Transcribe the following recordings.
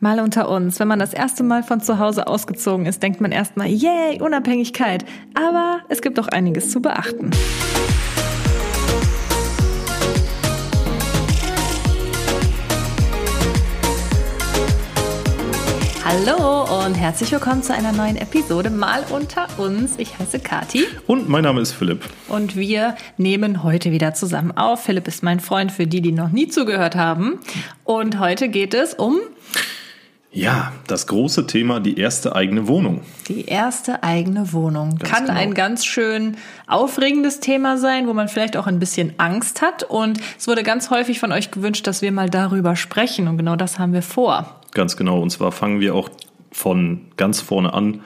Mal unter uns, wenn man das erste Mal von zu Hause ausgezogen ist, denkt man erstmal, yay, Unabhängigkeit. Aber es gibt auch einiges zu beachten. Hallo und herzlich willkommen zu einer neuen Episode Mal unter uns. Ich heiße Kati. Und mein Name ist Philipp. Und wir nehmen heute wieder zusammen auf. Philipp ist mein Freund für die, die noch nie zugehört haben. Und heute geht es um ja, das große Thema, die erste eigene Wohnung. Die erste eigene Wohnung ganz kann genau. ein ganz schön aufregendes Thema sein, wo man vielleicht auch ein bisschen Angst hat. Und es wurde ganz häufig von euch gewünscht, dass wir mal darüber sprechen. Und genau das haben wir vor. Ganz genau. Und zwar fangen wir auch von ganz vorne an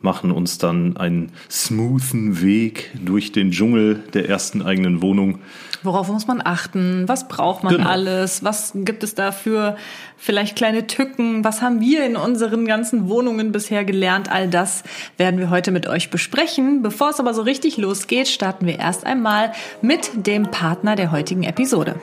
machen uns dann einen smoothen Weg durch den Dschungel der ersten eigenen Wohnung. Worauf muss man achten? Was braucht man genau. alles? Was gibt es da für vielleicht kleine Tücken? Was haben wir in unseren ganzen Wohnungen bisher gelernt? All das werden wir heute mit euch besprechen. Bevor es aber so richtig losgeht, starten wir erst einmal mit dem Partner der heutigen Episode.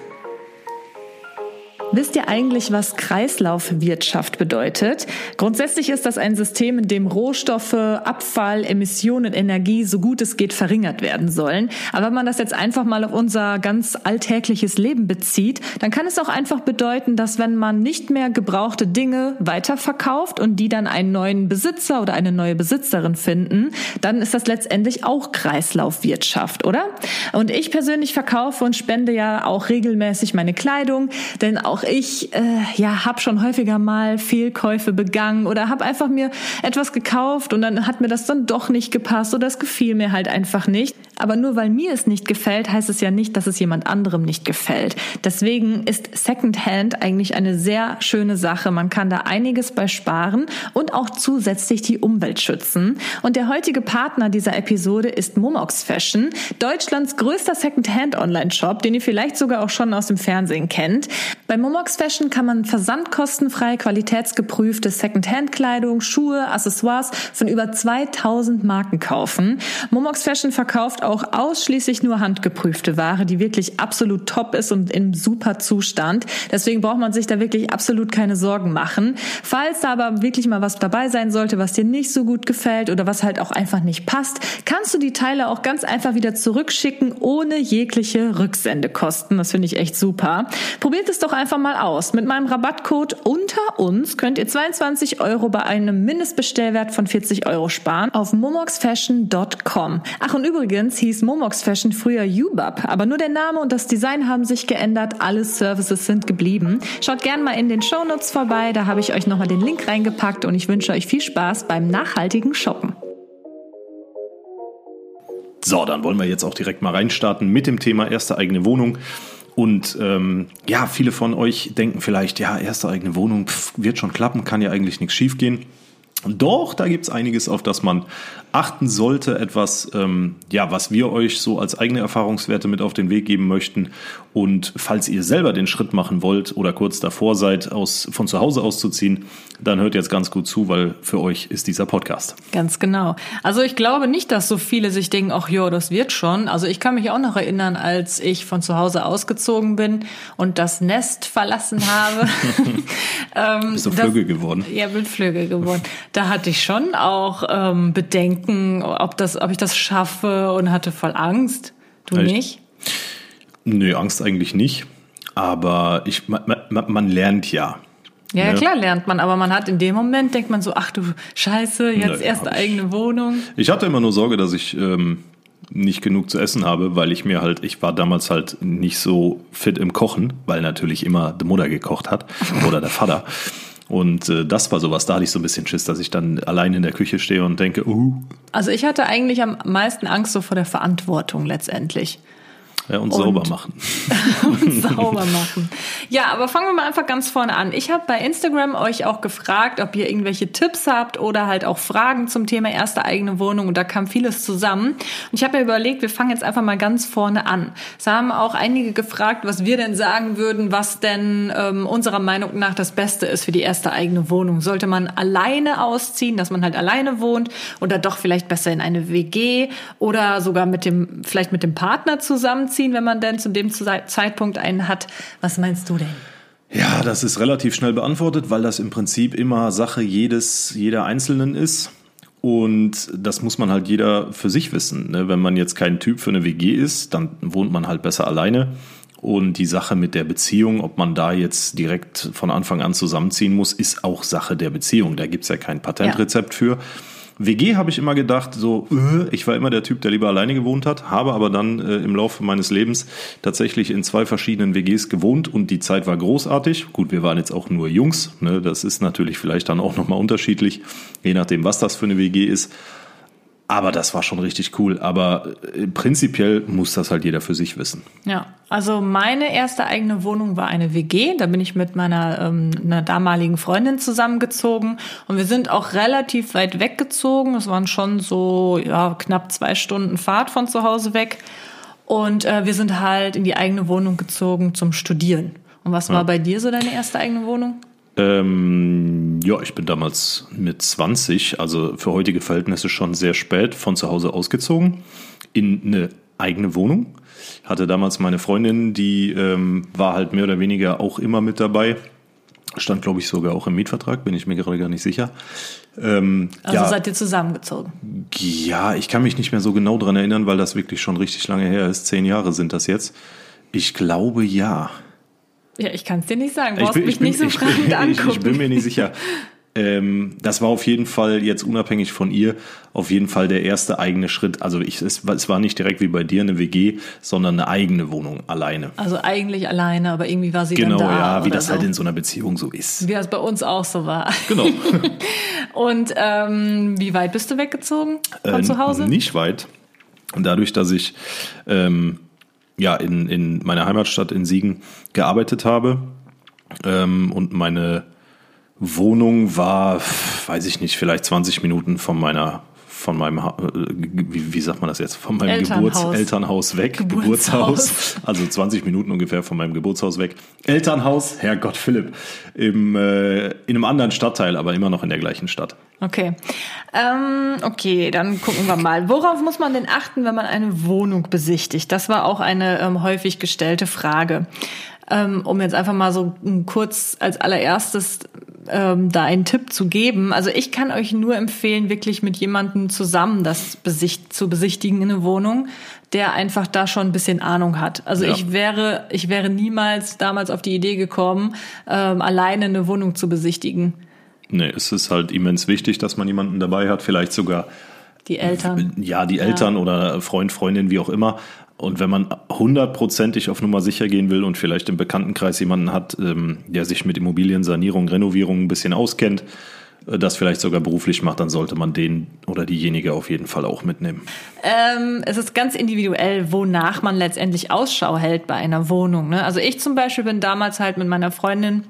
Wisst ihr eigentlich, was Kreislaufwirtschaft bedeutet? Grundsätzlich ist das ein System, in dem Rohstoffe, Abfall, Emissionen Energie so gut es geht verringert werden sollen. Aber wenn man das jetzt einfach mal auf unser ganz alltägliches Leben bezieht, dann kann es auch einfach bedeuten, dass wenn man nicht mehr gebrauchte Dinge weiterverkauft und die dann einen neuen Besitzer oder eine neue Besitzerin finden, dann ist das letztendlich auch Kreislaufwirtschaft, oder? Und ich persönlich verkaufe und spende ja auch regelmäßig meine Kleidung, denn auch ich äh, ja habe schon häufiger mal Fehlkäufe begangen oder habe einfach mir etwas gekauft und dann hat mir das dann doch nicht gepasst oder es gefiel mir halt einfach nicht. Aber nur weil mir es nicht gefällt, heißt es ja nicht, dass es jemand anderem nicht gefällt. Deswegen ist Secondhand eigentlich eine sehr schöne Sache. Man kann da einiges bei sparen und auch zusätzlich die Umwelt schützen. Und der heutige Partner dieser Episode ist Momox Fashion, Deutschlands größter Secondhand Online-Shop, den ihr vielleicht sogar auch schon aus dem Fernsehen kennt. Bei Momox Fashion kann man versandkostenfrei qualitätsgeprüfte Secondhand-Kleidung, Schuhe, Accessoires von über 2000 Marken kaufen. Momox Fashion verkauft auch ausschließlich nur handgeprüfte Ware, die wirklich absolut top ist und im super Zustand. Deswegen braucht man sich da wirklich absolut keine Sorgen machen. Falls da aber wirklich mal was dabei sein sollte, was dir nicht so gut gefällt oder was halt auch einfach nicht passt, kannst du die Teile auch ganz einfach wieder zurückschicken, ohne jegliche Rücksendekosten. Das finde ich echt super. Probiert es doch einfach mal aus. Mit meinem Rabattcode unter uns könnt ihr 22 Euro bei einem Mindestbestellwert von 40 Euro sparen auf momoxfashion.com. Ach und übrigens hieß Momox Fashion früher UBAP, aber nur der Name und das Design haben sich geändert. Alle Services sind geblieben. Schaut gerne mal in den Shownotes vorbei, da habe ich euch nochmal den Link reingepackt und ich wünsche euch viel Spaß beim nachhaltigen Shoppen. So, dann wollen wir jetzt auch direkt mal reinstarten mit dem Thema erste eigene Wohnung. Und ähm, ja, viele von euch denken vielleicht, ja, erste eigene Wohnung pff, wird schon klappen, kann ja eigentlich nichts schiefgehen. Doch, da gibt's einiges, auf das man achten sollte. Etwas, ähm, ja, was wir euch so als eigene Erfahrungswerte mit auf den Weg geben möchten. Und falls ihr selber den Schritt machen wollt oder kurz davor seid, aus, von zu Hause auszuziehen, dann hört jetzt ganz gut zu, weil für euch ist dieser Podcast. Ganz genau. Also ich glaube nicht, dass so viele sich denken, ach ja, das wird schon. Also ich kann mich auch noch erinnern, als ich von zu Hause ausgezogen bin und das Nest verlassen habe. ähm, Bist du Flügge geworden? Ja, bin Flügge geworden. Da hatte ich schon auch ähm, Bedenken, ob, das, ob ich das schaffe und hatte voll Angst. Du Echt? nicht? Nö, Angst eigentlich nicht. Aber ich, man, man, man lernt ja. Ja, ja, klar lernt man, aber man hat in dem Moment, denkt man so, ach du Scheiße, jetzt nee, erste eigene Wohnung. Ich hatte immer nur Sorge, dass ich ähm, nicht genug zu essen habe, weil ich mir halt, ich war damals halt nicht so fit im Kochen, weil natürlich immer die Mutter gekocht hat oder der Vater. Und äh, das war sowas, da hatte ich so ein bisschen Schiss, dass ich dann allein in der Küche stehe und denke, uh. Also ich hatte eigentlich am meisten Angst so vor der Verantwortung letztendlich. Ja, und, und sauber machen. und sauber machen. Ja, aber fangen wir mal einfach ganz vorne an. Ich habe bei Instagram euch auch gefragt, ob ihr irgendwelche Tipps habt oder halt auch Fragen zum Thema erste eigene Wohnung und da kam vieles zusammen. Und ich habe mir überlegt, wir fangen jetzt einfach mal ganz vorne an. Es haben auch einige gefragt, was wir denn sagen würden, was denn ähm, unserer Meinung nach das Beste ist für die erste eigene Wohnung. Sollte man alleine ausziehen, dass man halt alleine wohnt oder doch vielleicht besser in eine WG oder sogar mit dem, vielleicht mit dem Partner zusammenziehen? Ziehen, wenn man denn zu dem Zeitpunkt einen hat. Was meinst du denn? Ja, das ist relativ schnell beantwortet, weil das im Prinzip immer Sache jedes, jeder Einzelnen ist. Und das muss man halt jeder für sich wissen. Ne? Wenn man jetzt kein Typ für eine WG ist, dann wohnt man halt besser alleine. Und die Sache mit der Beziehung, ob man da jetzt direkt von Anfang an zusammenziehen muss, ist auch Sache der Beziehung. Da gibt's ja kein Patentrezept ja. für. WG habe ich immer gedacht, so, äh, ich war immer der Typ, der lieber alleine gewohnt hat, habe aber dann äh, im Laufe meines Lebens tatsächlich in zwei verschiedenen WGs gewohnt und die Zeit war großartig. Gut, wir waren jetzt auch nur Jungs, ne? das ist natürlich vielleicht dann auch nochmal unterschiedlich, je nachdem, was das für eine WG ist. Aber das war schon richtig cool. Aber äh, prinzipiell muss das halt jeder für sich wissen. Ja, also meine erste eigene Wohnung war eine WG. Da bin ich mit meiner ähm, einer damaligen Freundin zusammengezogen. Und wir sind auch relativ weit weggezogen. Es waren schon so ja, knapp zwei Stunden Fahrt von zu Hause weg. Und äh, wir sind halt in die eigene Wohnung gezogen zum Studieren. Und was war bei dir so deine erste eigene Wohnung? Ähm, ja, ich bin damals mit 20, also für heutige Verhältnisse schon sehr spät von zu Hause ausgezogen in eine eigene Wohnung. Hatte damals meine Freundin, die ähm, war halt mehr oder weniger auch immer mit dabei. Stand, glaube ich, sogar auch im Mietvertrag, bin ich mir gerade gar nicht sicher. Ähm, also ja, seid ihr zusammengezogen? Ja, ich kann mich nicht mehr so genau dran erinnern, weil das wirklich schon richtig lange her ist. Zehn Jahre sind das jetzt. Ich glaube ja. Ja, ich kann es dir nicht sagen. Du brauchst mich bin, nicht so fragend angucken. Ich, ich, bin mir nicht sicher. Ähm, das war auf jeden Fall jetzt unabhängig von ihr auf jeden Fall der erste eigene Schritt. Also ich, es, es war nicht direkt wie bei dir eine WG, sondern eine eigene Wohnung alleine. Also eigentlich alleine, aber irgendwie war sie genau, dann da. Genau, ja, wie das so. halt in so einer Beziehung so ist. Wie das bei uns auch so war. Genau. Und ähm, wie weit bist du weggezogen von äh, zu Hause? Nicht weit. Und dadurch, dass ich ähm, ja, in, in meiner Heimatstadt in Siegen gearbeitet habe. Ähm, und meine Wohnung war, weiß ich nicht, vielleicht 20 Minuten von meiner von meinem, äh, wie, wie sagt man das jetzt, von meinem Elternhaus, Geburts Elternhaus weg, Geburtshaus. Geburtshaus, also 20 Minuten ungefähr von meinem Geburtshaus weg. Elternhaus, Herrgott Philipp, im, äh, in einem anderen Stadtteil, aber immer noch in der gleichen Stadt. Okay. Ähm, okay, dann gucken wir mal. Worauf muss man denn achten, wenn man eine Wohnung besichtigt? Das war auch eine ähm, häufig gestellte Frage. Ähm, um jetzt einfach mal so kurz als allererstes ähm, da einen Tipp zu geben. Also ich kann euch nur empfehlen, wirklich mit jemandem zusammen das besicht zu besichtigen in eine Wohnung, der einfach da schon ein bisschen Ahnung hat. Also ja. ich wäre, ich wäre niemals damals auf die Idee gekommen, ähm, alleine eine Wohnung zu besichtigen. Nee, es ist halt immens wichtig, dass man jemanden dabei hat, vielleicht sogar die Eltern. Ja, die Eltern ja. oder Freund, Freundin, wie auch immer. Und wenn man hundertprozentig auf Nummer sicher gehen will und vielleicht im Bekanntenkreis jemanden hat, ähm, der sich mit Immobiliensanierung, Renovierung ein bisschen auskennt, äh, das vielleicht sogar beruflich macht, dann sollte man den oder diejenige auf jeden Fall auch mitnehmen. Ähm, es ist ganz individuell, wonach man letztendlich Ausschau hält bei einer Wohnung. Ne? Also ich zum Beispiel bin damals halt mit meiner Freundin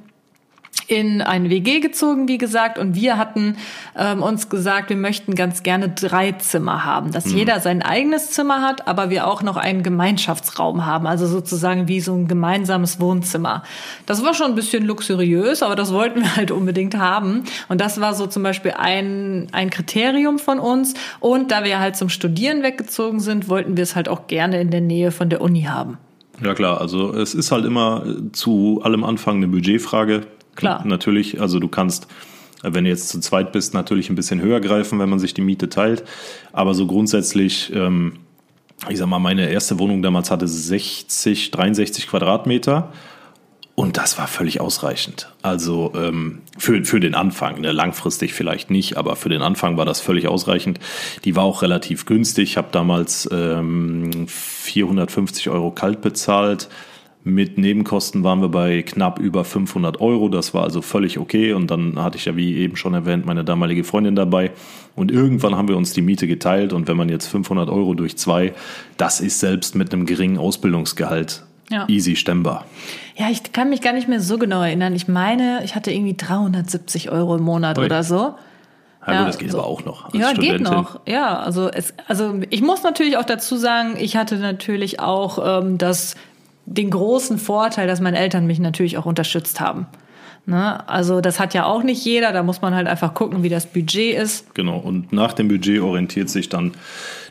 in eine WG gezogen, wie gesagt, und wir hatten ähm, uns gesagt, wir möchten ganz gerne drei Zimmer haben, dass mhm. jeder sein eigenes Zimmer hat, aber wir auch noch einen Gemeinschaftsraum haben, also sozusagen wie so ein gemeinsames Wohnzimmer. Das war schon ein bisschen luxuriös, aber das wollten wir halt unbedingt haben. Und das war so zum Beispiel ein, ein Kriterium von uns. Und da wir halt zum Studieren weggezogen sind, wollten wir es halt auch gerne in der Nähe von der Uni haben. Ja klar, also es ist halt immer zu allem Anfang eine Budgetfrage. Klar. Natürlich, also du kannst, wenn du jetzt zu zweit bist, natürlich ein bisschen höher greifen, wenn man sich die Miete teilt. Aber so grundsätzlich, ähm, ich sag mal, meine erste Wohnung damals hatte 60, 63 Quadratmeter. Und das war völlig ausreichend. Also ähm, für, für den Anfang, ne? langfristig vielleicht nicht, aber für den Anfang war das völlig ausreichend. Die war auch relativ günstig. Ich habe damals ähm, 450 Euro kalt bezahlt. Mit Nebenkosten waren wir bei knapp über 500 Euro. Das war also völlig okay. Und dann hatte ich ja, wie eben schon erwähnt, meine damalige Freundin dabei. Und irgendwann haben wir uns die Miete geteilt. Und wenn man jetzt 500 Euro durch zwei, das ist selbst mit einem geringen Ausbildungsgehalt ja. easy stemmbar. Ja, ich kann mich gar nicht mehr so genau erinnern. Ich meine, ich hatte irgendwie 370 Euro im Monat Ui. oder so. Ja, ja, das geht so. aber auch noch. ja, Studentin. geht noch. Ja, also es, also ich muss natürlich auch dazu sagen, ich hatte natürlich auch ähm, das den großen Vorteil, dass meine Eltern mich natürlich auch unterstützt haben. Ne? Also das hat ja auch nicht jeder, da muss man halt einfach gucken, wie das Budget ist. Genau, und nach dem Budget orientiert sich dann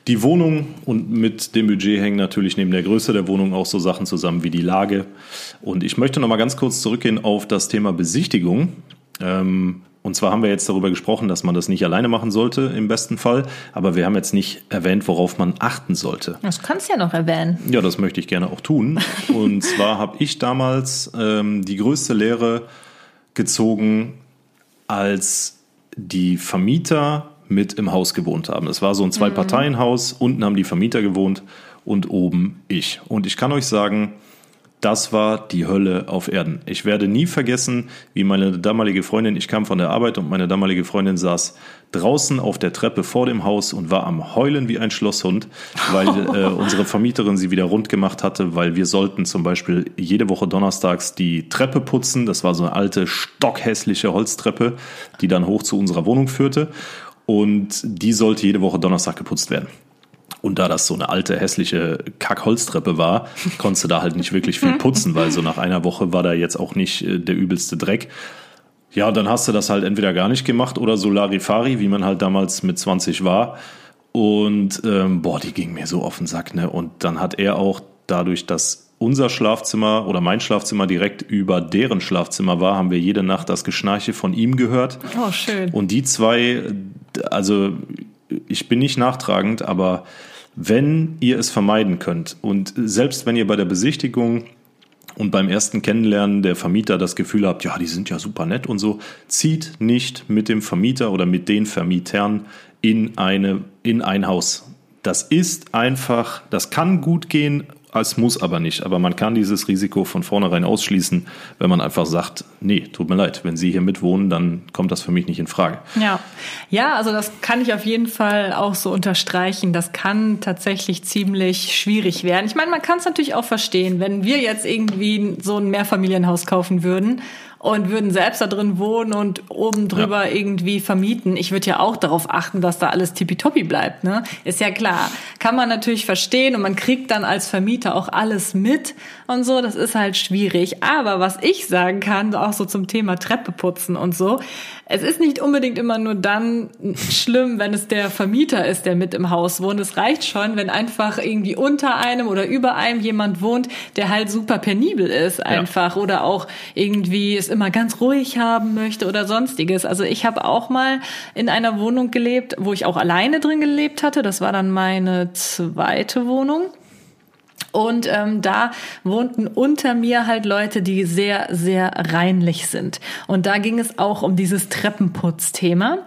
die Wohnung und mit dem Budget hängen natürlich neben der Größe der Wohnung auch so Sachen zusammen wie die Lage. Und ich möchte nochmal ganz kurz zurückgehen auf das Thema Besichtigung. Ähm, und zwar haben wir jetzt darüber gesprochen, dass man das nicht alleine machen sollte, im besten Fall. Aber wir haben jetzt nicht erwähnt, worauf man achten sollte. Das kannst du ja noch erwähnen. Ja, das möchte ich gerne auch tun. Und zwar habe ich damals ähm, die größte Lehre gezogen, als die Vermieter mit im Haus gewohnt haben. Es war so ein Zwei-Parteien-Haus. Unten haben die Vermieter gewohnt und oben ich. Und ich kann euch sagen, das war die Hölle auf Erden. Ich werde nie vergessen, wie meine damalige Freundin, ich kam von der Arbeit und meine damalige Freundin saß draußen auf der Treppe vor dem Haus und war am Heulen wie ein Schlosshund, weil äh, unsere Vermieterin sie wieder rund gemacht hatte, weil wir sollten zum Beispiel jede Woche donnerstags die Treppe putzen. Das war so eine alte, stockhässliche Holztreppe, die dann hoch zu unserer Wohnung führte. Und die sollte jede Woche Donnerstag geputzt werden. Und da das so eine alte, hässliche Kackholztreppe war, konntest du da halt nicht wirklich viel putzen, weil so nach einer Woche war da jetzt auch nicht äh, der übelste Dreck. Ja, und dann hast du das halt entweder gar nicht gemacht oder Solarifari, wie man halt damals mit 20 war. Und ähm, boah, die ging mir so auf den Sack, ne? Und dann hat er auch dadurch, dass unser Schlafzimmer oder mein Schlafzimmer direkt über deren Schlafzimmer war, haben wir jede Nacht das Geschnarche von ihm gehört. Oh, schön. Und die zwei, also ich bin nicht nachtragend, aber wenn ihr es vermeiden könnt und selbst wenn ihr bei der Besichtigung und beim ersten Kennenlernen der Vermieter das Gefühl habt, ja, die sind ja super nett und so, zieht nicht mit dem Vermieter oder mit den Vermietern in eine in ein Haus. Das ist einfach, das kann gut gehen, es muss aber nicht. Aber man kann dieses Risiko von vornherein ausschließen, wenn man einfach sagt, nee, tut mir leid, wenn Sie hier mitwohnen, dann kommt das für mich nicht in Frage. Ja, ja, also das kann ich auf jeden Fall auch so unterstreichen. Das kann tatsächlich ziemlich schwierig werden. Ich meine, man kann es natürlich auch verstehen, wenn wir jetzt irgendwie so ein Mehrfamilienhaus kaufen würden und würden selbst da drin wohnen und oben drüber ja. irgendwie vermieten. Ich würde ja auch darauf achten, dass da alles tippitoppi bleibt. Ne? Ist ja klar. Kann man natürlich verstehen und man kriegt dann als Vermieter auch alles mit und so. Das ist halt schwierig. Aber was ich sagen kann, auch so zum Thema Treppe putzen und so, es ist nicht unbedingt immer nur dann schlimm, wenn es der Vermieter ist, der mit im Haus wohnt. Es reicht schon, wenn einfach irgendwie unter einem oder über einem jemand wohnt, der halt super penibel ist einfach ja. oder auch irgendwie es immer ganz ruhig haben möchte oder sonstiges. Also ich habe auch mal in einer Wohnung gelebt, wo ich auch alleine drin gelebt hatte. Das war dann meine zweite Wohnung. Und ähm, da wohnten unter mir halt Leute, die sehr, sehr reinlich sind. Und da ging es auch um dieses Treppenputzthema.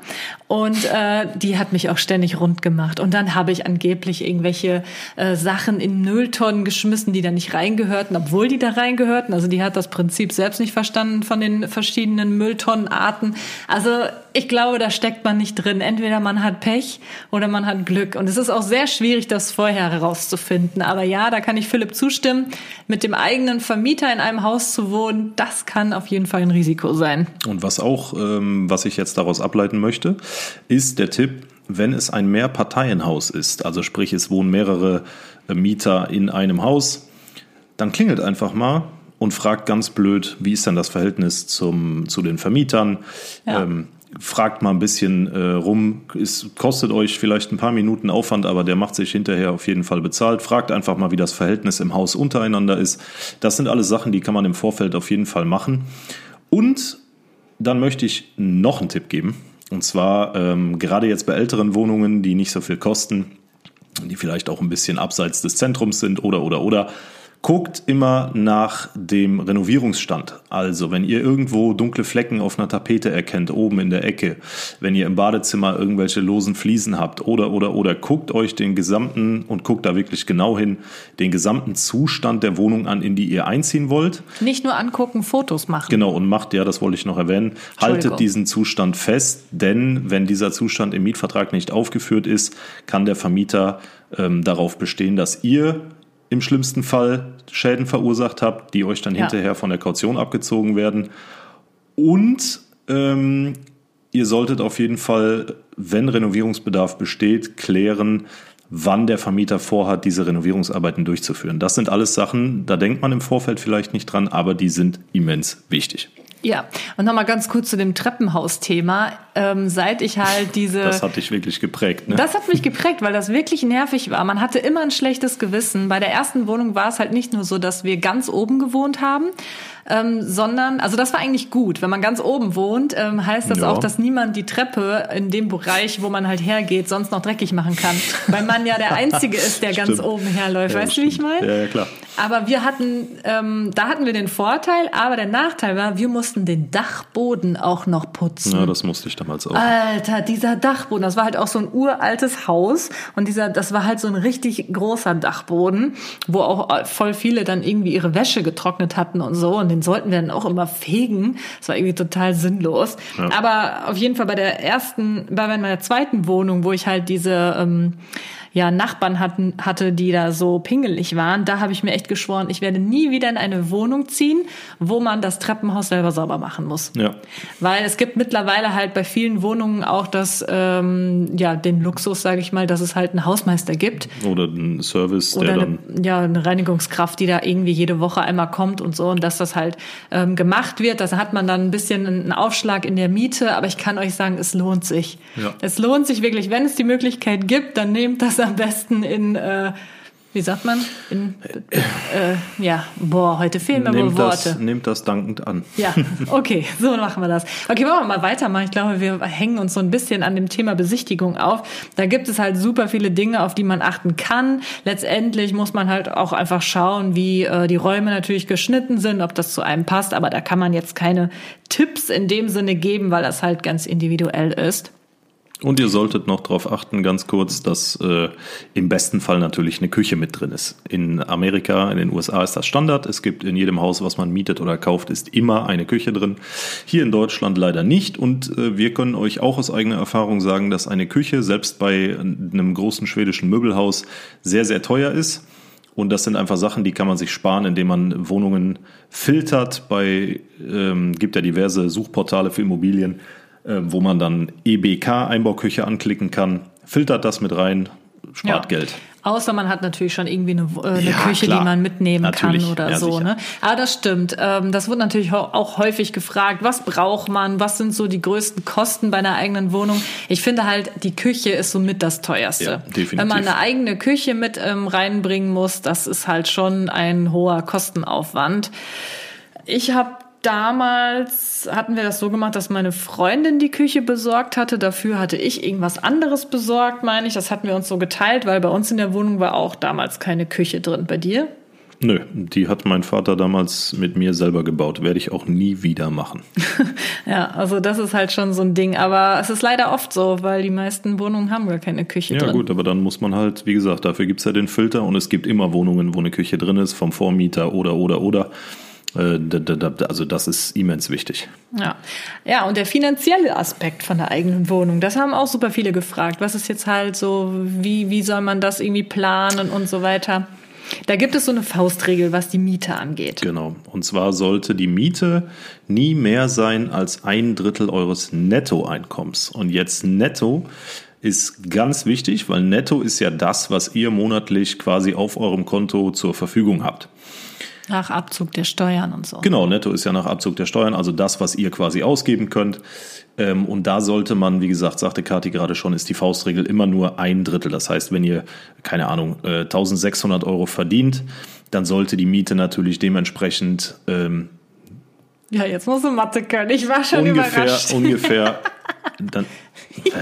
Und äh, die hat mich auch ständig rund gemacht. Und dann habe ich angeblich irgendwelche äh, Sachen in Mülltonnen geschmissen, die da nicht reingehörten, obwohl die da reingehörten. Also die hat das Prinzip selbst nicht verstanden von den verschiedenen Mülltonnenarten. Also ich glaube, da steckt man nicht drin. Entweder man hat Pech oder man hat Glück. Und es ist auch sehr schwierig, das vorher herauszufinden. Aber ja, da kann ich Philipp zustimmen. Mit dem eigenen Vermieter in einem Haus zu wohnen, das kann auf jeden Fall ein Risiko sein. Und was auch, ähm, was ich jetzt daraus ableiten möchte, ist der Tipp, wenn es ein Mehrparteienhaus ist, also sprich es wohnen mehrere äh, Mieter in einem Haus, dann klingelt einfach mal und fragt ganz blöd, wie ist denn das Verhältnis zum, zu den Vermietern? Ja. Ähm, fragt mal ein bisschen äh, rum. Es kostet euch vielleicht ein paar Minuten Aufwand, aber der macht sich hinterher auf jeden Fall bezahlt. Fragt einfach mal, wie das Verhältnis im Haus untereinander ist. Das sind alles Sachen, die kann man im Vorfeld auf jeden Fall machen. Und dann möchte ich noch einen Tipp geben. Und zwar ähm, gerade jetzt bei älteren Wohnungen, die nicht so viel kosten, die vielleicht auch ein bisschen abseits des Zentrums sind oder oder oder Guckt immer nach dem Renovierungsstand. Also, wenn ihr irgendwo dunkle Flecken auf einer Tapete erkennt, oben in der Ecke, wenn ihr im Badezimmer irgendwelche losen Fliesen habt oder, oder, oder, guckt euch den gesamten und guckt da wirklich genau hin, den gesamten Zustand der Wohnung an, in die ihr einziehen wollt. Nicht nur angucken, Fotos machen. Genau, und macht, ja, das wollte ich noch erwähnen, haltet diesen Zustand fest, denn wenn dieser Zustand im Mietvertrag nicht aufgeführt ist, kann der Vermieter ähm, darauf bestehen, dass ihr im schlimmsten Fall Schäden verursacht habt, die euch dann ja. hinterher von der Kaution abgezogen werden. Und ähm, ihr solltet auf jeden Fall, wenn Renovierungsbedarf besteht, klären, wann der Vermieter vorhat, diese Renovierungsarbeiten durchzuführen. Das sind alles Sachen, da denkt man im Vorfeld vielleicht nicht dran, aber die sind immens wichtig. Ja, und nochmal ganz kurz zu dem Treppenhaus-Thema. Ähm, seit ich halt diese. Das hat dich wirklich geprägt, ne? Das hat mich geprägt, weil das wirklich nervig war. Man hatte immer ein schlechtes Gewissen. Bei der ersten Wohnung war es halt nicht nur so, dass wir ganz oben gewohnt haben, ähm, sondern, also das war eigentlich gut. Wenn man ganz oben wohnt, ähm, heißt das ja. auch, dass niemand die Treppe in dem Bereich, wo man halt hergeht, sonst noch dreckig machen kann. Weil man ja der Einzige ist, der ganz oben herläuft. Ja, weißt du, wie ich meine? Ja, ja, klar. Aber wir hatten, ähm, da hatten wir den Vorteil, aber der Nachteil war, wir mussten den Dachboden auch noch putzen. Ja, das musste ich damals auch. Alter, dieser Dachboden, das war halt auch so ein uraltes Haus und dieser, das war halt so ein richtig großer Dachboden, wo auch voll viele dann irgendwie ihre Wäsche getrocknet hatten und so und den sollten wir dann auch immer fegen. Das war irgendwie total sinnlos. Ja. Aber auf jeden Fall bei der ersten, bei meiner zweiten Wohnung, wo ich halt diese ähm, ja Nachbarn hatten, hatte, die da so pingelig waren, da habe ich mir echt geschworen, ich werde nie wieder in eine Wohnung ziehen, wo man das Treppenhaus selber sauber machen muss. Ja. Weil es gibt mittlerweile halt bei vielen Wohnungen auch das, ähm, ja, den Luxus, sage ich mal, dass es halt einen Hausmeister gibt. Oder einen Service, Oder der eine, dann. Ja, eine Reinigungskraft, die da irgendwie jede Woche einmal kommt und so und dass das halt ähm, gemacht wird. Das hat man dann ein bisschen einen Aufschlag in der Miete, aber ich kann euch sagen, es lohnt sich. Ja. Es lohnt sich wirklich, wenn es die Möglichkeit gibt, dann nehmt das am besten in, äh, wie sagt man? In, äh, ja, boah, heute fehlen mir wohl Worte. Das, nehmt das dankend an. Ja, okay, so machen wir das. Okay, wollen wir mal weitermachen. Ich glaube, wir hängen uns so ein bisschen an dem Thema Besichtigung auf. Da gibt es halt super viele Dinge, auf die man achten kann. Letztendlich muss man halt auch einfach schauen, wie äh, die Räume natürlich geschnitten sind, ob das zu einem passt. Aber da kann man jetzt keine Tipps in dem Sinne geben, weil das halt ganz individuell ist. Und ihr solltet noch darauf achten, ganz kurz, dass äh, im besten Fall natürlich eine Küche mit drin ist. In Amerika, in den USA ist das Standard. Es gibt in jedem Haus, was man mietet oder kauft, ist immer eine Küche drin. Hier in Deutschland leider nicht. Und äh, wir können euch auch aus eigener Erfahrung sagen, dass eine Küche selbst bei einem großen schwedischen Möbelhaus sehr, sehr teuer ist. Und das sind einfach Sachen, die kann man sich sparen, indem man Wohnungen filtert. Bei ähm, gibt ja diverse Suchportale für Immobilien wo man dann EBK Einbauküche anklicken kann, filtert das mit rein, spart ja. Geld. Außer man hat natürlich schon irgendwie eine, äh, eine ja, Küche, klar. die man mitnehmen natürlich. kann oder ja, so. Ne? Aber das stimmt. Ähm, das wird natürlich auch häufig gefragt, was braucht man, was sind so die größten Kosten bei einer eigenen Wohnung. Ich finde halt, die Küche ist somit das teuerste. Ja, definitiv. Wenn man eine eigene Küche mit ähm, reinbringen muss, das ist halt schon ein hoher Kostenaufwand. Ich habe damals hatten wir das so gemacht, dass meine Freundin die Küche besorgt hatte. Dafür hatte ich irgendwas anderes besorgt, meine ich. Das hatten wir uns so geteilt, weil bei uns in der Wohnung war auch damals keine Küche drin. Bei dir? Nö, die hat mein Vater damals mit mir selber gebaut. Werde ich auch nie wieder machen. ja, also das ist halt schon so ein Ding. Aber es ist leider oft so, weil die meisten Wohnungen haben gar keine Küche ja, drin. Ja gut, aber dann muss man halt, wie gesagt, dafür gibt es ja den Filter und es gibt immer Wohnungen, wo eine Küche drin ist, vom Vormieter oder, oder, oder. Äh, also das ist immens wichtig. Ja. ja, und der finanzielle Aspekt von der eigenen Wohnung, das haben auch super viele gefragt. Was ist jetzt halt so, wie, wie soll man das irgendwie planen und so weiter? Da gibt es so eine Faustregel, was die Miete angeht. Genau. Und zwar sollte die Miete nie mehr sein als ein Drittel eures Nettoeinkommens. Und jetzt netto ist ganz wichtig, weil netto ist ja das, was ihr monatlich quasi auf eurem Konto zur Verfügung habt. Nach Abzug der Steuern und so. Genau, netto ist ja nach Abzug der Steuern, also das, was ihr quasi ausgeben könnt. Ähm, und da sollte man, wie gesagt, sagte Kathi gerade schon, ist die Faustregel immer nur ein Drittel. Das heißt, wenn ihr, keine Ahnung, 1600 äh, Euro verdient, dann sollte die Miete natürlich dementsprechend. Ähm, ja, jetzt muss du Mathe können. Ich war schon ungefähr, überrascht. Ungefähr, dann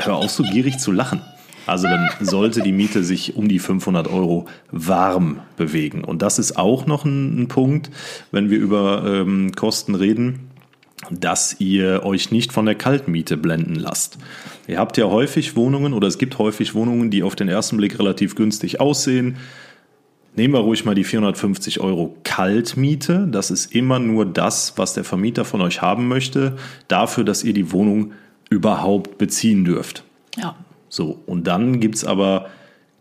hör auf so gierig zu lachen. Also dann sollte die Miete sich um die 500 Euro warm bewegen. Und das ist auch noch ein, ein Punkt, wenn wir über ähm, Kosten reden dass ihr euch nicht von der Kaltmiete blenden lasst. Ihr habt ja häufig Wohnungen oder es gibt häufig Wohnungen, die auf den ersten Blick relativ günstig aussehen. Nehmen wir ruhig mal die 450 Euro Kaltmiete. Das ist immer nur das, was der Vermieter von euch haben möchte, dafür, dass ihr die Wohnung überhaupt beziehen dürft. Ja. So, und dann gibt es aber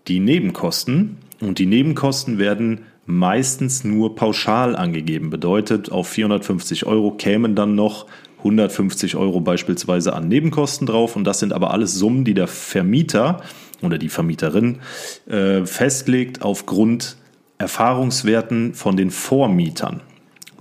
die Nebenkosten und die Nebenkosten werden meistens nur pauschal angegeben. Bedeutet, auf 450 Euro kämen dann noch 150 Euro beispielsweise an Nebenkosten drauf und das sind aber alles Summen, die der Vermieter oder die Vermieterin äh, festlegt aufgrund Erfahrungswerten von den Vormietern.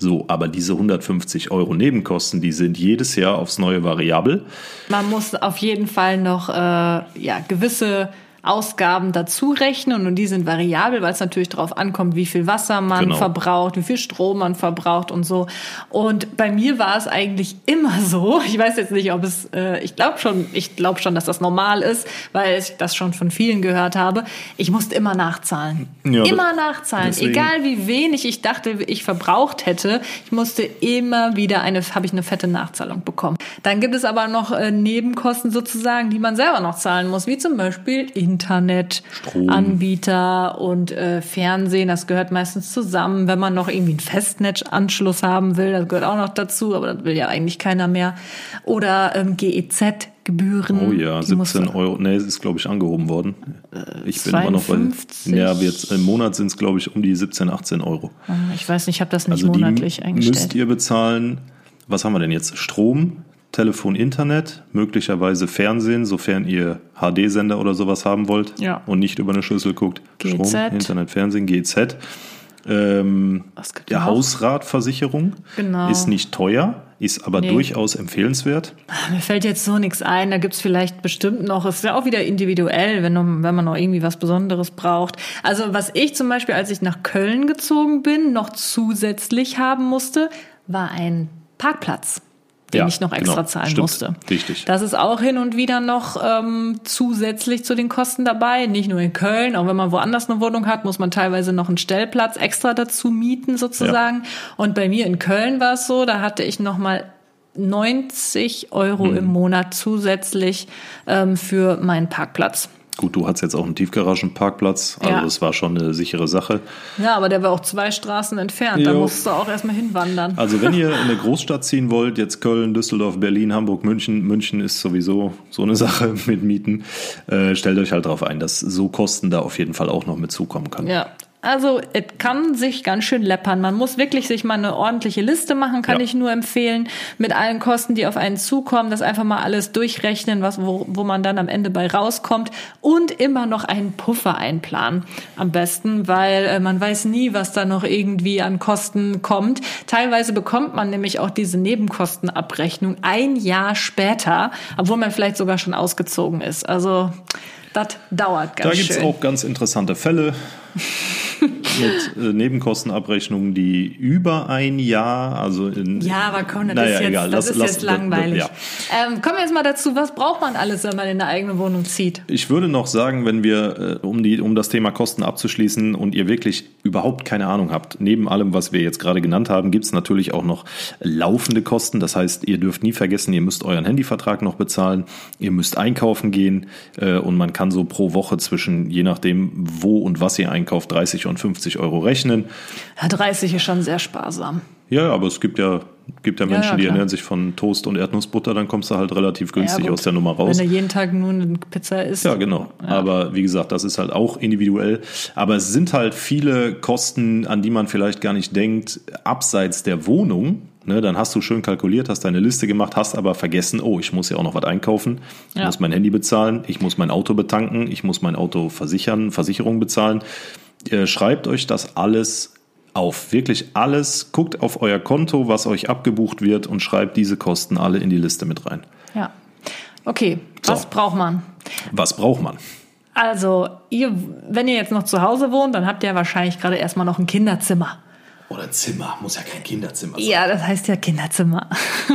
So, aber diese 150 Euro Nebenkosten, die sind jedes Jahr aufs neue variabel. Man muss auf jeden Fall noch äh, ja, gewisse Ausgaben dazu rechnen und die sind variabel, weil es natürlich darauf ankommt, wie viel Wasser man genau. verbraucht, wie viel Strom man verbraucht und so. Und bei mir war es eigentlich immer so. Ich weiß jetzt nicht, ob es, äh, ich glaube schon, ich glaube schon, dass das normal ist, weil ich das schon von vielen gehört habe. Ich musste immer nachzahlen. Ja, immer nachzahlen, deswegen. egal wie wenig ich dachte, ich verbraucht hätte. Ich musste immer wieder eine, habe ich eine fette Nachzahlung bekommen. Dann gibt es aber noch äh, Nebenkosten sozusagen, die man selber noch zahlen muss, wie zum Beispiel Internetanbieter und äh, Fernsehen. Das gehört meistens zusammen. Wenn man noch irgendwie einen Festnetzanschluss haben will, das gehört auch noch dazu, aber das will ja eigentlich keiner mehr. Oder ähm, GEZ. Gebühren. Oh ja, 17 Euro. Nee, es ist, glaube ich, angehoben worden. Ich 52. bin immer noch bei. Ja, jetzt, im Monat sind es, glaube ich, um die 17, 18 Euro. Ah, ich weiß nicht, ich habe das nicht also monatlich eingestellt. Müsst ihr bezahlen, was haben wir denn jetzt? Strom, Telefon, Internet, möglicherweise Fernsehen, sofern ihr HD-Sender oder sowas haben wollt ja. und nicht über eine Schüssel guckt. GZ. Strom, Internet, Fernsehen, GZ. Ähm, der Hausratversicherung genau. ist nicht teuer, ist aber nee. durchaus empfehlenswert. Mir fällt jetzt so nichts ein. Da gibt's vielleicht bestimmt noch, es ist ja auch wieder individuell, wenn, wenn man noch irgendwie was Besonderes braucht. Also was ich zum Beispiel, als ich nach Köln gezogen bin, noch zusätzlich haben musste, war ein Parkplatz den ja, ich noch extra genau, zahlen stimmt, musste. Richtig. Das ist auch hin und wieder noch ähm, zusätzlich zu den Kosten dabei. Nicht nur in Köln, auch wenn man woanders eine Wohnung hat, muss man teilweise noch einen Stellplatz extra dazu mieten sozusagen. Ja. Und bei mir in Köln war es so, da hatte ich noch mal 90 Euro hm. im Monat zusätzlich ähm, für meinen Parkplatz. Gut, du hast jetzt auch einen Tiefgaragenparkplatz, also ja. das war schon eine sichere Sache. Ja, aber der war auch zwei Straßen entfernt, jo. da musst du auch erstmal hinwandern. Also wenn ihr in eine Großstadt ziehen wollt, jetzt Köln, Düsseldorf, Berlin, Hamburg, München, München ist sowieso so eine Sache mit Mieten, äh, stellt euch halt darauf ein, dass so Kosten da auf jeden Fall auch noch mit zukommen können. Ja, also es kann sich ganz schön läppern. Man muss wirklich sich mal eine ordentliche Liste machen, kann ja. ich nur empfehlen, mit allen Kosten, die auf einen zukommen, das einfach mal alles durchrechnen, was, wo, wo man dann am Ende bei rauskommt und immer noch einen Puffer einplanen. Am besten, weil äh, man weiß nie, was da noch irgendwie an Kosten kommt. Teilweise bekommt man nämlich auch diese Nebenkostenabrechnung ein Jahr später, obwohl man vielleicht sogar schon ausgezogen ist. Also das dauert ganz schön. Da gibt es auch ganz interessante Fälle mit äh, Nebenkostenabrechnungen, die über ein Jahr, also in, Ja, aber komm, das naja, ist jetzt, egal. Das lass, ist jetzt langweilig. Ja. Ähm, kommen wir jetzt mal dazu, was braucht man alles, wenn man in eine eigene Wohnung zieht? Ich würde noch sagen, wenn wir, äh, um, die, um das Thema Kosten abzuschließen und ihr wirklich überhaupt keine Ahnung habt, neben allem, was wir jetzt gerade genannt haben, gibt es natürlich auch noch laufende Kosten. Das heißt, ihr dürft nie vergessen, ihr müsst euren Handyvertrag noch bezahlen, ihr müsst einkaufen gehen äh, und man kann so pro Woche zwischen, je nachdem, wo und was ihr einkauft, 30 und 50 Euro rechnen. Ja, 30 ist schon sehr sparsam. Ja, aber es gibt ja, gibt ja Menschen, ja, ja, die ernähren sich von Toast und Erdnussbutter, dann kommst du halt relativ günstig ja, aus der Nummer raus. Wenn er jeden Tag nur eine Pizza isst. Ja, genau. Aber wie gesagt, das ist halt auch individuell. Aber es sind halt viele Kosten, an die man vielleicht gar nicht denkt, abseits der Wohnung. Ne, dann hast du schön kalkuliert, hast deine Liste gemacht, hast aber vergessen, oh, ich muss ja auch noch was einkaufen, ich muss mein Handy bezahlen, ich muss mein Auto betanken, ich muss mein Auto versichern, Versicherung bezahlen. Ihr schreibt euch das alles auf, wirklich alles. Guckt auf euer Konto, was euch abgebucht wird und schreibt diese Kosten alle in die Liste mit rein. Ja. Okay, was so. braucht man? Was braucht man? Also, ihr, wenn ihr jetzt noch zu Hause wohnt, dann habt ihr wahrscheinlich gerade erstmal noch ein Kinderzimmer. Oder Zimmer, muss ja kein Kinderzimmer sein. Ja, das heißt ja Kinderzimmer.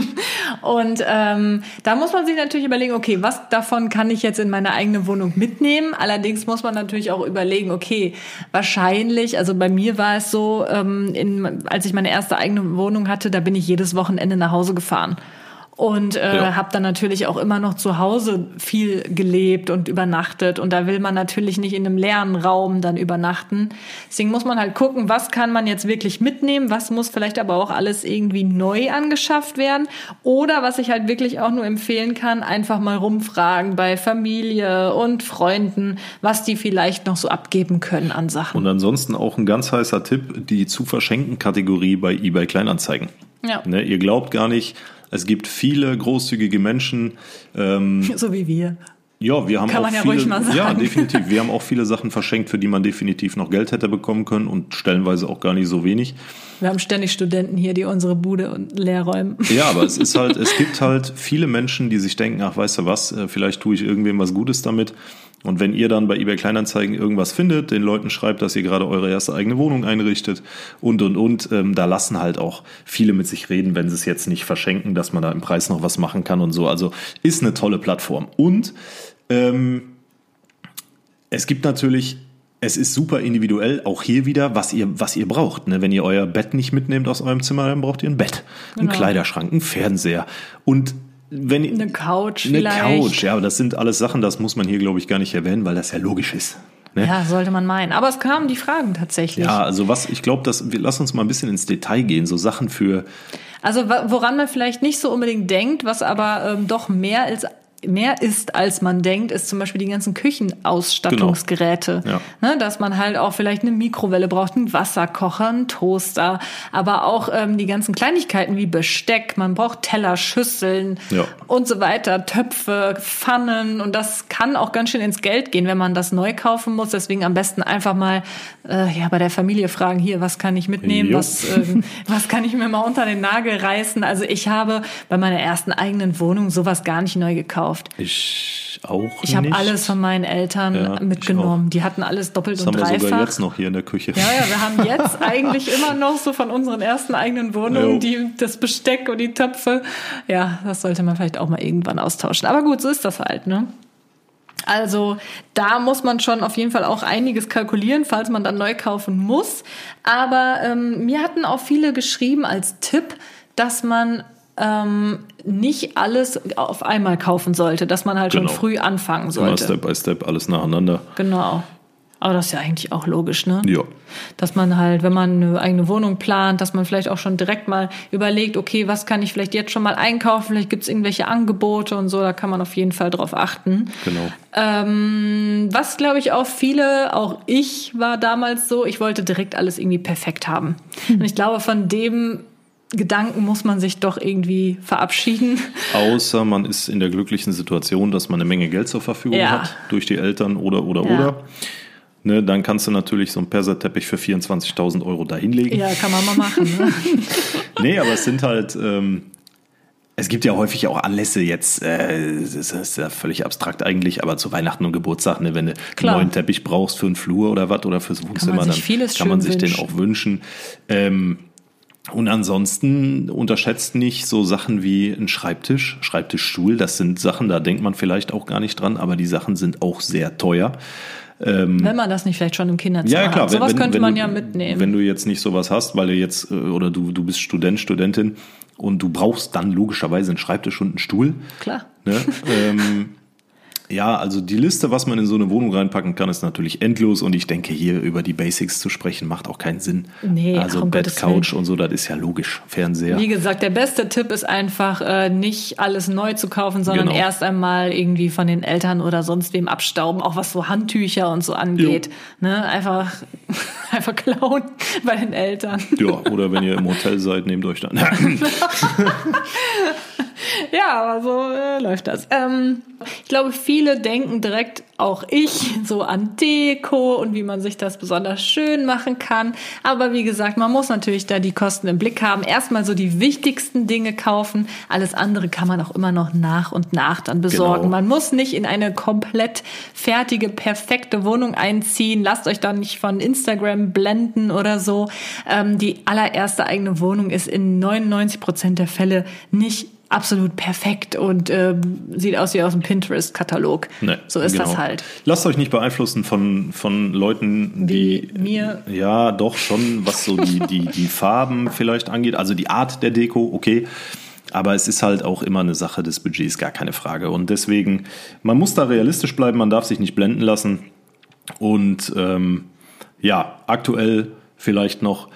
Und ähm, da muss man sich natürlich überlegen, okay, was davon kann ich jetzt in meine eigene Wohnung mitnehmen? Allerdings muss man natürlich auch überlegen, okay, wahrscheinlich, also bei mir war es so, ähm, in, als ich meine erste eigene Wohnung hatte, da bin ich jedes Wochenende nach Hause gefahren und äh, ja. habe dann natürlich auch immer noch zu Hause viel gelebt und übernachtet und da will man natürlich nicht in einem leeren Raum dann übernachten. Deswegen muss man halt gucken, was kann man jetzt wirklich mitnehmen, was muss vielleicht aber auch alles irgendwie neu angeschafft werden oder was ich halt wirklich auch nur empfehlen kann, einfach mal rumfragen bei Familie und Freunden, was die vielleicht noch so abgeben können an Sachen. Und ansonsten auch ein ganz heißer Tipp, die zu verschenken Kategorie bei eBay Kleinanzeigen. Ja. Ne, ihr glaubt gar nicht, es gibt viele großzügige Menschen. Ähm, so wie wir. Ja, wir haben Kann auch man ja viele, ruhig mal sagen. Ja, definitiv. Wir haben auch viele Sachen verschenkt, für die man definitiv noch Geld hätte bekommen können und stellenweise auch gar nicht so wenig. Wir haben ständig Studenten hier, die unsere Bude und leer räumen. Ja, aber es ist halt, es gibt halt viele Menschen, die sich denken, ach, weißt du was, äh, vielleicht tue ich irgendwem was Gutes damit. Und wenn ihr dann bei eBay Kleinanzeigen irgendwas findet, den Leuten schreibt, dass ihr gerade eure erste eigene Wohnung einrichtet und und und, ähm, da lassen halt auch viele mit sich reden, wenn sie es jetzt nicht verschenken, dass man da im Preis noch was machen kann und so. Also ist eine tolle Plattform. Und ähm, es gibt natürlich, es ist super individuell, auch hier wieder, was ihr, was ihr braucht. Ne? Wenn ihr euer Bett nicht mitnehmt aus eurem Zimmer, dann braucht ihr ein Bett, einen Genau. Kleiderschrank, einen Fernseher und wenn Eine Couch eine vielleicht. Couch, ja, aber das sind alles Sachen, das muss man hier, glaube ich, gar nicht erwähnen, weil das ja logisch ist. Ne? Ja, sollte man meinen. Aber es kamen die Fragen tatsächlich. Ja, also was, ich glaube, dass wir lass uns mal ein bisschen ins Detail gehen, so Sachen für Also woran man vielleicht nicht so unbedingt denkt, was aber ähm, doch mehr als mehr ist, als man denkt, ist zum Beispiel die ganzen Küchenausstattungsgeräte. Genau. Ne, dass man halt auch vielleicht eine Mikrowelle braucht, einen Wasserkocher, einen Toaster, aber auch ähm, die ganzen Kleinigkeiten wie Besteck, man braucht Teller, Schüsseln Ja. und so weiter, Töpfe, Pfannen und das kann auch ganz schön ins Geld gehen, wenn man das neu kaufen muss. Deswegen am besten einfach mal äh, ja bei der Familie fragen, hier, was kann ich mitnehmen, Jo. was ähm, was kann ich mir mal unter den Nagel reißen? Also ich habe bei meiner ersten eigenen Wohnung sowas gar nicht neu gekauft. Ich auch Ich habe alles von meinen Eltern Ja, mitgenommen. Die hatten alles doppelt Das und haben wir sogar dreifach. jetzt noch hier in der Küche. Ja, ja, wir haben jetzt eigentlich immer noch so von unseren ersten eigenen Wohnungen Jo. die, das Besteck und die Töpfe. Ja, das sollte man vielleicht auch mal irgendwann austauschen. Aber gut, so ist das halt, ne? Also da muss man schon auf jeden Fall auch einiges kalkulieren, falls man dann neu kaufen muss. Aber ähm, mir hatten auch viele geschrieben als Tipp, dass man ähm, nicht alles auf einmal kaufen sollte, dass man halt Genau. schon früh anfangen Immer sollte. Step by Step, alles nacheinander. Genau. Aber das ist ja eigentlich auch logisch, ne? Ja. Dass man halt, wenn man eine eigene Wohnung plant, dass man vielleicht auch schon direkt mal überlegt, okay, was kann ich vielleicht jetzt schon mal einkaufen? Vielleicht gibt es irgendwelche Angebote und so, da kann man auf jeden Fall drauf achten. Genau. Ähm, was glaube ich auch viele, auch ich war damals so, ich wollte direkt alles irgendwie perfekt haben. Und ich glaube, von dem Gedanken muss man sich doch irgendwie verabschieden. Außer man ist in der glücklichen Situation, dass man eine Menge Geld zur Verfügung Ja. hat, durch die Eltern oder, oder, Ja. oder. Ne, dann kannst du natürlich so einen Perserteppich für 24.000 Euro dahinlegen. Ja, kann man mal machen. Ne? Nee, aber es sind halt, ähm, es gibt ja häufig auch Anlässe jetzt, äh, das ist ja völlig abstrakt eigentlich, aber zu Weihnachten und Geburtstag, ne, wenn du Klar. einen neuen Teppich brauchst für einen Flur oder was oder fürs Wohnzimmer, sich dann kann man sich den wünschen. auch wünschen. Ähm, und ansonsten unterschätzt nicht so Sachen wie ein Schreibtisch, Schreibtischstuhl. Das sind Sachen, da denkt man vielleicht auch gar nicht dran, aber die Sachen sind auch sehr teuer. Wenn man das nicht vielleicht schon im Kinderzimmer Ja, klar. hat. Sowas wenn, könnte wenn man du, ja mitnehmen. Wenn du jetzt nicht sowas hast, weil du jetzt, äh, oder du, du bist Student, Studentin und du brauchst dann logischerweise einen Schreibtisch und einen Stuhl. Klar. Ne? ähm, ja, also die Liste, was man in so eine Wohnung reinpacken kann, ist natürlich endlos und ich denke, hier über die Basics zu sprechen, macht auch keinen Sinn. Nee, also Bett, Gottes Couch und so, das ist ja logisch. Fernseher. Wie gesagt, der beste Tipp ist einfach, äh, nicht alles neu zu kaufen, sondern Genau. erst einmal irgendwie von den Eltern oder sonst wem abstauben, auch was so Handtücher und so angeht. Ne? Einfach, einfach klauen bei den Eltern. Ja, oder wenn ihr im Hotel seid, nehmt euch dann. Ja, aber so äh, läuft das. Ähm, ich glaube, viele denken direkt, auch ich, so an Deko und wie man sich das besonders schön machen kann. Aber wie gesagt, man muss natürlich da die Kosten im Blick haben. Erstmal so die wichtigsten Dinge kaufen. Alles andere kann man auch immer noch nach und nach dann besorgen. Genau. Man muss nicht in eine komplett fertige, perfekte Wohnung einziehen. Lasst euch da nicht von Instagram blenden oder so. Ähm, die allererste eigene Wohnung ist in 99 Prozent der Fälle nicht absolut perfekt und äh, sieht aus wie aus dem Pinterest-Katalog. Nee, so ist genau. das halt. Lasst euch nicht beeinflussen von, von Leuten, die. Wie mir. Ja, doch schon, was so die, die, die Farben vielleicht angeht. Also die Art der Deko, okay. Aber es ist halt auch immer eine Sache des Budgets, gar keine Frage. Und deswegen, man muss da realistisch bleiben, man darf sich nicht blenden lassen. Und ähm, ja, aktuell vielleicht noch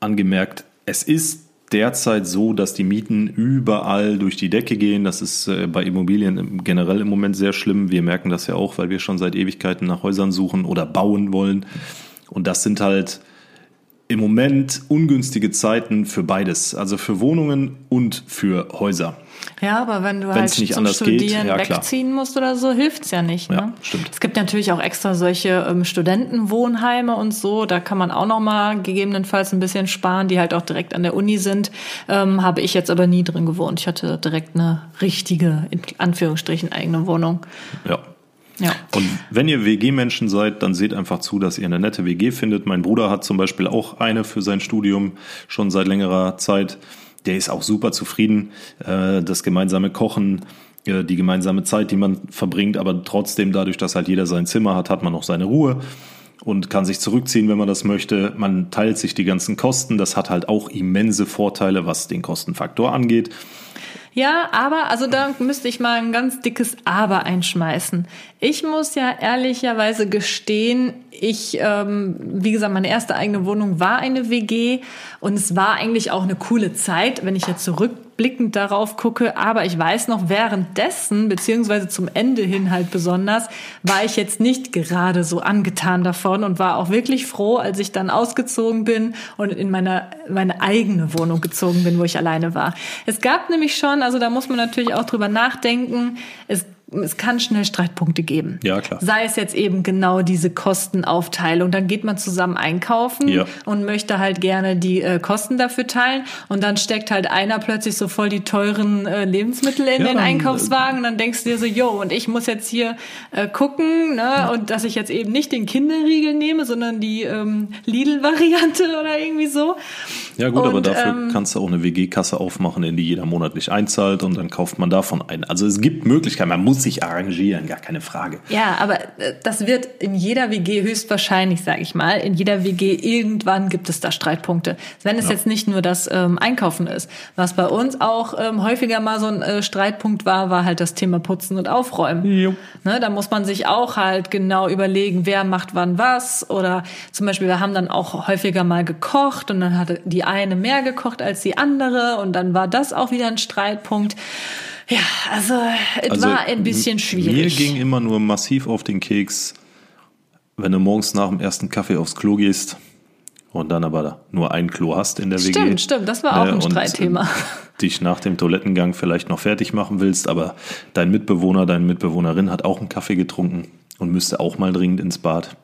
angemerkt, es ist derzeit so, dass die Mieten überall durch die Decke gehen. Das ist äh, bei Immobilien im- generell im Moment sehr schlimm. Wir merken das ja auch, weil wir schon seit Ewigkeiten nach Häusern suchen oder bauen wollen. Und das sind halt im Moment ungünstige Zeiten für beides, also für Wohnungen und für Häuser. Ja, aber wenn du Wenn's halt nicht zum anders geht, Studieren ja, wegziehen musst oder so, hilft's ja nicht. Ja, ne? stimmt. Es gibt natürlich auch extra solche ähm, Studentenwohnheime und so. Da kann man auch noch mal gegebenenfalls ein bisschen sparen, die halt auch direkt an der Uni sind. Ähm, habe ich jetzt aber nie drin gewohnt. Ich hatte direkt eine richtige, in Anführungsstrichen, eigene Wohnung. Ja. Ja. Und wenn ihr WG-Menschen seid, dann seht einfach zu, dass ihr eine nette WG findet. Mein Bruder hat zum Beispiel auch eine für sein Studium schon seit längerer Zeit. Der ist auch super zufrieden. Äh, Das gemeinsame Kochen, äh, die gemeinsame Zeit, die man verbringt, aber trotzdem dadurch, dass halt jeder sein Zimmer hat, hat man auch seine Ruhe und kann sich zurückziehen, wenn man das möchte. Man teilt sich die ganzen Kosten. Das hat halt auch immense Vorteile, was den Kostenfaktor angeht. Ja, aber, also da müsste ich mal ein ganz dickes Aber einschmeißen. Ich muss ja ehrlicherweise gestehen, ich, ähm, wie gesagt, meine erste eigene Wohnung war eine WG und es war eigentlich auch eine coole Zeit, wenn ich jetzt zurückblickend darauf gucke. Aber ich weiß noch, währenddessen, beziehungsweise zum Ende hin halt besonders, war ich jetzt nicht gerade so angetan davon und war auch wirklich froh, als ich dann ausgezogen bin und in meine, meine eigene Wohnung gezogen bin, wo ich alleine war. Es gab nämlich schon, also da muss man natürlich auch drüber nachdenken, es es kann schnell Streitpunkte geben. Ja, klar. Sei es jetzt eben genau diese Kostenaufteilung. Dann geht man zusammen einkaufen Ja. und möchte halt gerne die äh, Kosten dafür teilen. Und dann steckt halt einer plötzlich so voll die teuren äh, Lebensmittel in Ja, den dann, Einkaufswagen. Und dann denkst du dir so, yo, und ich muss jetzt hier äh, gucken, ne? und dass ich jetzt eben nicht den Kinderriegel nehme, sondern die ähm, Lidl-Variante oder irgendwie so. Ja gut, aber Und, dafür ähm, kannst du auch eine WG-Kasse aufmachen, in die jeder monatlich einzahlt und dann kauft man davon ein. Also es gibt Möglichkeiten, man muss sich arrangieren, gar keine Frage. Ja, aber äh, das wird in jeder WG höchstwahrscheinlich, sage ich mal, in jeder WG irgendwann gibt es da Streitpunkte. Wenn es Ja. jetzt nicht nur das ähm, Einkaufen ist. Was bei uns auch ähm, häufiger mal so ein äh, Streitpunkt war, war halt das Thema Putzen und Aufräumen. Jo. Ne, da muss man sich auch halt genau überlegen, wer macht wann was. Oder zum Beispiel, wir haben dann auch häufiger mal gekocht und dann hatte die eine mehr gekocht als die andere und dann war das auch wieder ein Streitpunkt. Ja, also es Also war ein bisschen schwierig. Mir ging immer nur massiv auf den Keks, wenn du morgens nach dem ersten Kaffee aufs Klo gehst und dann aber nur ein Klo hast in der WG. Stimmt, stimmt, das war auch ne, ein Streitthema. äh, Dich nach dem Toilettengang vielleicht noch fertig machen willst, aber dein Mitbewohner, deine Mitbewohnerin hat auch einen Kaffee getrunken und müsste auch mal dringend ins Bad.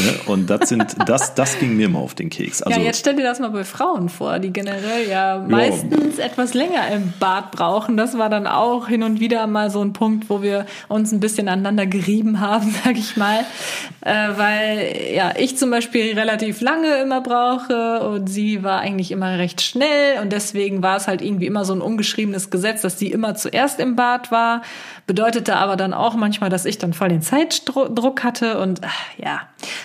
Ne? Und das sind, das, das ging mir immer auf den Keks. Also, ja, jetzt stell dir das mal bei Frauen vor, die generell ja meistens etwas länger im Bad brauchen. Das war dann auch hin und wieder mal so ein Punkt, wo wir uns ein bisschen aneinander gerieben haben, sag ich mal. Äh, weil ja, ich zum Beispiel relativ lange immer brauche und sie war eigentlich immer recht schnell und deswegen war es halt irgendwie immer so ein ungeschriebenes Gesetz, dass sie immer zuerst im Bad war. Bedeutete aber dann auch manchmal, dass ich dann voll den Zeitdruck hatte und ach, ja.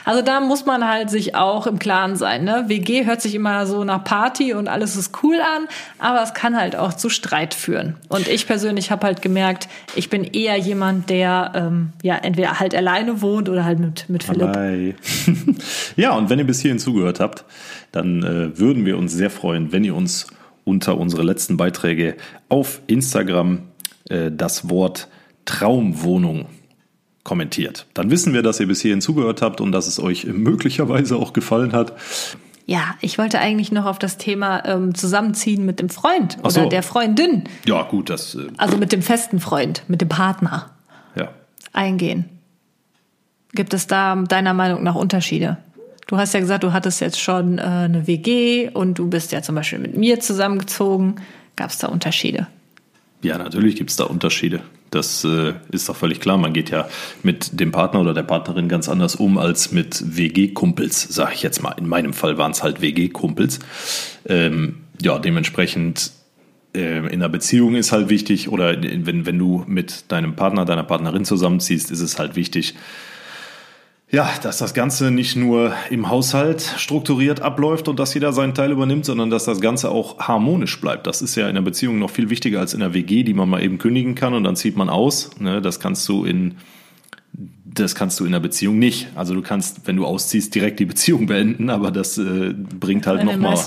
Also da muss man halt sich auch im Klaren sein. Ne? WG hört sich immer so nach Party und alles ist cool an, aber es kann halt auch zu Streit führen. Und ich persönlich habe halt gemerkt, ich bin eher jemand, der ähm, ja entweder halt alleine wohnt oder halt mit, mit Philipp. Hi. ja, und wenn ihr bis hierhin zugehört habt, dann äh, würden wir uns sehr freuen, wenn ihr uns unter unsere letzten Beiträge auf Instagram äh, das Wort Traumwohnung kommentiert. Dann wissen wir, dass ihr bis hierhin zugehört habt und dass es euch möglicherweise auch gefallen hat. Ja, ich wollte eigentlich noch auf das Thema ähm, Zusammenziehen mit dem Freund Ach so. oder der Freundin, Ja, gut, das äh, also mit dem festen Freund, mit dem Partner ja. eingehen. Gibt es da deiner Meinung nach Unterschiede? Du hast ja gesagt, du hattest jetzt schon äh, eine WG und du bist ja zum Beispiel mit mir zusammengezogen. Gab es da Unterschiede? Ja, natürlich gibt es da Unterschiede. Das äh, ist doch völlig klar. Man geht ja mit dem Partner oder der Partnerin ganz anders um als mit WG-Kumpels, sage ich jetzt mal. In meinem Fall waren es halt WG-Kumpels. Ähm, ja, dementsprechend äh, in einer Beziehung ist halt wichtig oder wenn, wenn du mit deinem Partner, deiner Partnerin zusammenziehst, ist es halt wichtig, ja, dass das Ganze nicht nur im Haushalt strukturiert abläuft und dass jeder seinen Teil übernimmt, sondern dass das Ganze auch harmonisch bleibt. Das ist ja in einer Beziehung noch viel wichtiger als in einer WG, die man mal eben kündigen kann und dann zieht man aus. Ne, das kannst du in das kannst du in einer Beziehung nicht. Also du kannst, wenn du ausziehst, direkt die Beziehung beenden, aber das äh, bringt halt nochmal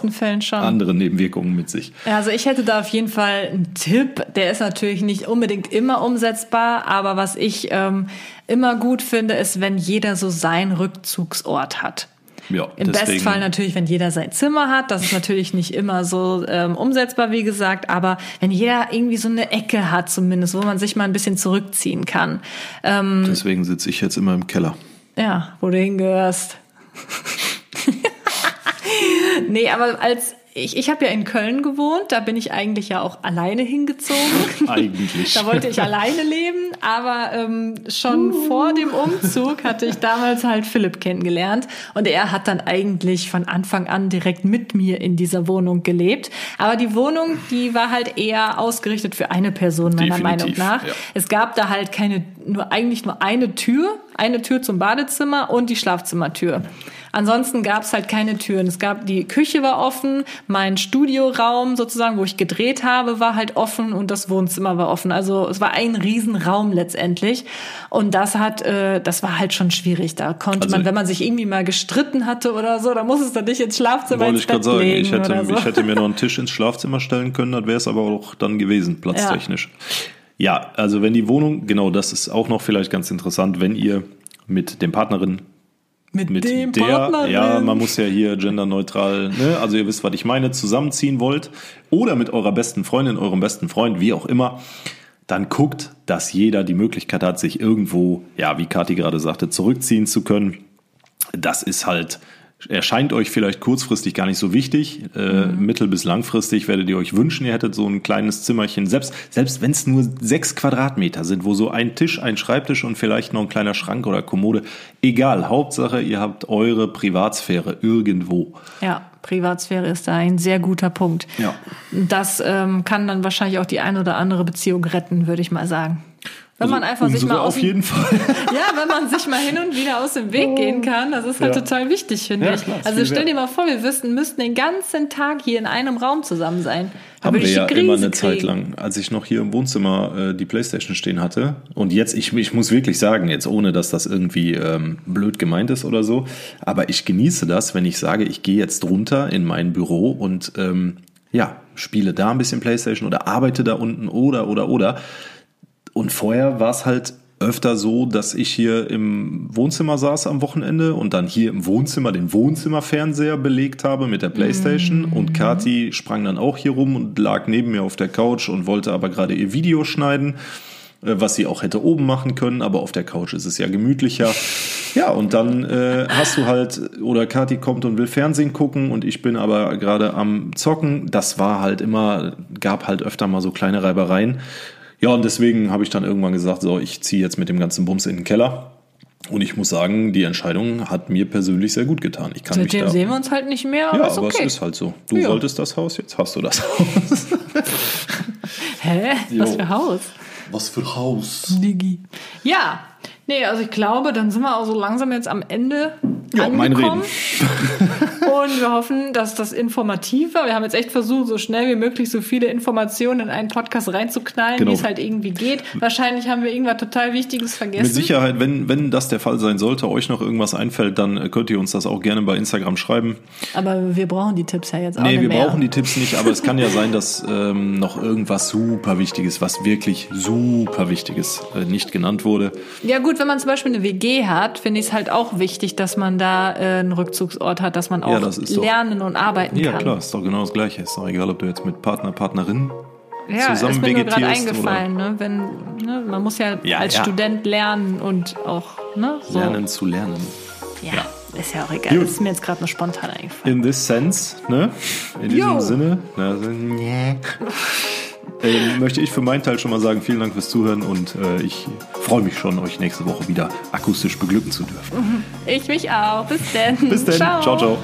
andere Nebenwirkungen mit sich. Also ich hätte da auf jeden Fall einen Tipp. Der ist natürlich nicht unbedingt immer umsetzbar, aber was ich ähm, immer gut finde, ist, wenn jeder so seinen Rückzugsort hat. Ja, Im deswegen- Bestfall natürlich, wenn jeder sein Zimmer hat. Das ist natürlich nicht immer so ähm, umsetzbar, wie gesagt. Aber wenn jeder irgendwie so eine Ecke hat, zumindest, wo man sich mal ein bisschen zurückziehen kann. Ähm, Deswegen sitze ich jetzt immer im Keller. ja, wo du hingehörst. nee, aber als ich, ich habe ja in Köln gewohnt, da bin ich eigentlich ja auch alleine hingezogen. Eigentlich. Da wollte ich alleine leben, aber ähm, schon vor dem Umzug hatte ich damals halt Philipp kennengelernt und er hat dann eigentlich von Anfang an direkt mit mir in dieser Wohnung gelebt. Aber die Wohnung, die war halt eher ausgerichtet für eine Person meiner Definitiv, Meinung nach. ja. Es gab da halt keine, nur eigentlich nur eine Tür, eine Tür zum Badezimmer und die Schlafzimmertür. Ansonsten gab es halt keine Türen. Es gab die Küche war offen, mein Studioraum sozusagen, wo ich gedreht habe, war halt offen und das Wohnzimmer war offen. Also es war ein Riesenraum letztendlich und das hat, äh, das war halt schon schwierig. Da konnte Also- man, wenn man sich irgendwie mal gestritten hatte oder so, da muss es dann nicht ins Schlafzimmer ins ich Bett sagen, legen ich hätte, so. ich hätte mir noch einen Tisch ins Schlafzimmer stellen können, das wäre es aber auch dann gewesen, platztechnisch. Ja. Also wenn die Wohnung, genau das ist auch noch vielleicht ganz interessant, wenn ihr mit dem Partnerin mit, mit dem der, Partnerin. ja, man muss ja hier genderneutral, ne, also ihr wisst, was ich meine, zusammenziehen wollt oder mit eurer besten Freundin, eurem besten Freund, wie auch immer, dann guckt, dass jeder die Möglichkeit hat, sich irgendwo, ja, wie Kathi gerade sagte, zurückziehen zu können. Das ist halt, erscheint euch vielleicht kurzfristig gar nicht so wichtig. Äh, Mittel- bis langfristig werdet ihr euch wünschen, ihr hättet so ein kleines Zimmerchen, selbst, selbst wenn es nur sechs Quadratmeter sind, wo so ein Tisch, ein Schreibtisch und vielleicht noch ein kleiner Schrank oder Kommode. Egal, Hauptsache, ihr habt eure Privatsphäre irgendwo. Ja, Privatsphäre ist da ein sehr guter Punkt. Ja. Das ähm, kann dann wahrscheinlich auch die ein oder andere Beziehung retten, würde ich mal sagen. Wenn man einfach sich Also mal auf jeden Fall. ja, wenn man sich mal hin und wieder aus dem Weg gehen kann, das ist halt Ja. total wichtig, finde Ja, ich. klar, also stell dir mal vor, wir wüssten, müssten den ganzen Tag hier in einem Raum zusammen sein. Da Haben wir ja die immer Krise eine Zeit kriegen. lang, als ich noch hier im Wohnzimmer äh, die Playstation stehen hatte. Und jetzt, ich, ich muss wirklich sagen, jetzt ohne, dass das irgendwie ähm, blöd gemeint ist oder so, aber ich genieße das, wenn ich sage, ich gehe jetzt runter in mein Büro und ähm, ja, spiele da ein bisschen Playstation oder arbeite da unten oder, oder, oder. Und vorher war es halt öfter so, dass ich hier im Wohnzimmer saß am Wochenende und dann hier im Wohnzimmer den Wohnzimmerfernseher belegt habe mit der Playstation und Kati sprang dann auch hier rum und lag neben mir auf der Couch und wollte aber gerade ihr Video schneiden, äh, was sie auch hätte oben machen können, aber auf der Couch ist es ja gemütlicher. Ja, und dann äh, hast du halt, oder Kati kommt und will Fernsehen gucken und ich bin aber gerade am Zocken. Das war halt immer, gab halt öfter mal so kleine Reibereien. Ja, und deswegen habe ich dann irgendwann gesagt, so, ich ziehe jetzt mit dem ganzen Bums in den Keller. Und ich muss sagen, die Entscheidung hat mir persönlich sehr gut getan. Ich kann mich Seitdem da, sehen wir uns halt nicht mehr, aber ja, ist aber okay. es ist halt so. Du Ja. wolltest das Haus, jetzt hast du das Haus. Hä? Was Jo. für Haus? Was für Haus? Digi. Ja, nee, also ich glaube, dann sind wir auch so langsam jetzt am Ende Ja, mein angekommen. Und wir hoffen, dass das informativ war. Wir haben jetzt echt versucht, so schnell wie möglich so viele Informationen in einen Podcast reinzuknallen, Genau. wie es halt irgendwie geht. Wahrscheinlich haben wir irgendwas total Wichtiges vergessen. Mit Sicherheit, wenn, wenn das der Fall sein sollte, euch noch irgendwas einfällt, dann äh, könnt ihr uns das auch gerne bei Instagram schreiben. Aber wir brauchen die Tipps ja jetzt auch Nee, nicht wir mehr. brauchen die Tipps nicht, aber es kann ja sein, dass ähm, noch irgendwas super Wichtiges, was wirklich super Wichtiges äh, nicht genannt wurde. Ja gut, wenn man zum Beispiel eine WG hat, finde ich es halt auch wichtig, dass man da äh, einen Rückzugsort hat, dass man auch Ja, ist doch- lernen und arbeiten Ja, kann. klar, ist doch genau das Gleiche. Ist doch egal, ob du jetzt mit Partner, Partnerin Ja, zusammen ist mir gerade eingefallen, ne? Wenn, ne? Man muss ja, Ja, als ja. Student lernen und auch, ne? So. lernen zu lernen. Ja, ist ja auch egal. Gut. Das ist mir jetzt gerade nur spontan eingefallen. In this sense, ne? In diesem Jo. Sinne, na. Äh, möchte ich für meinen Teil schon mal sagen, vielen Dank fürs Zuhören und äh, ich freue mich schon, euch nächste Woche wieder akustisch beglücken zu dürfen. Ich mich auch. Bis denn. Bis dann. Ciao, ciao. ciao.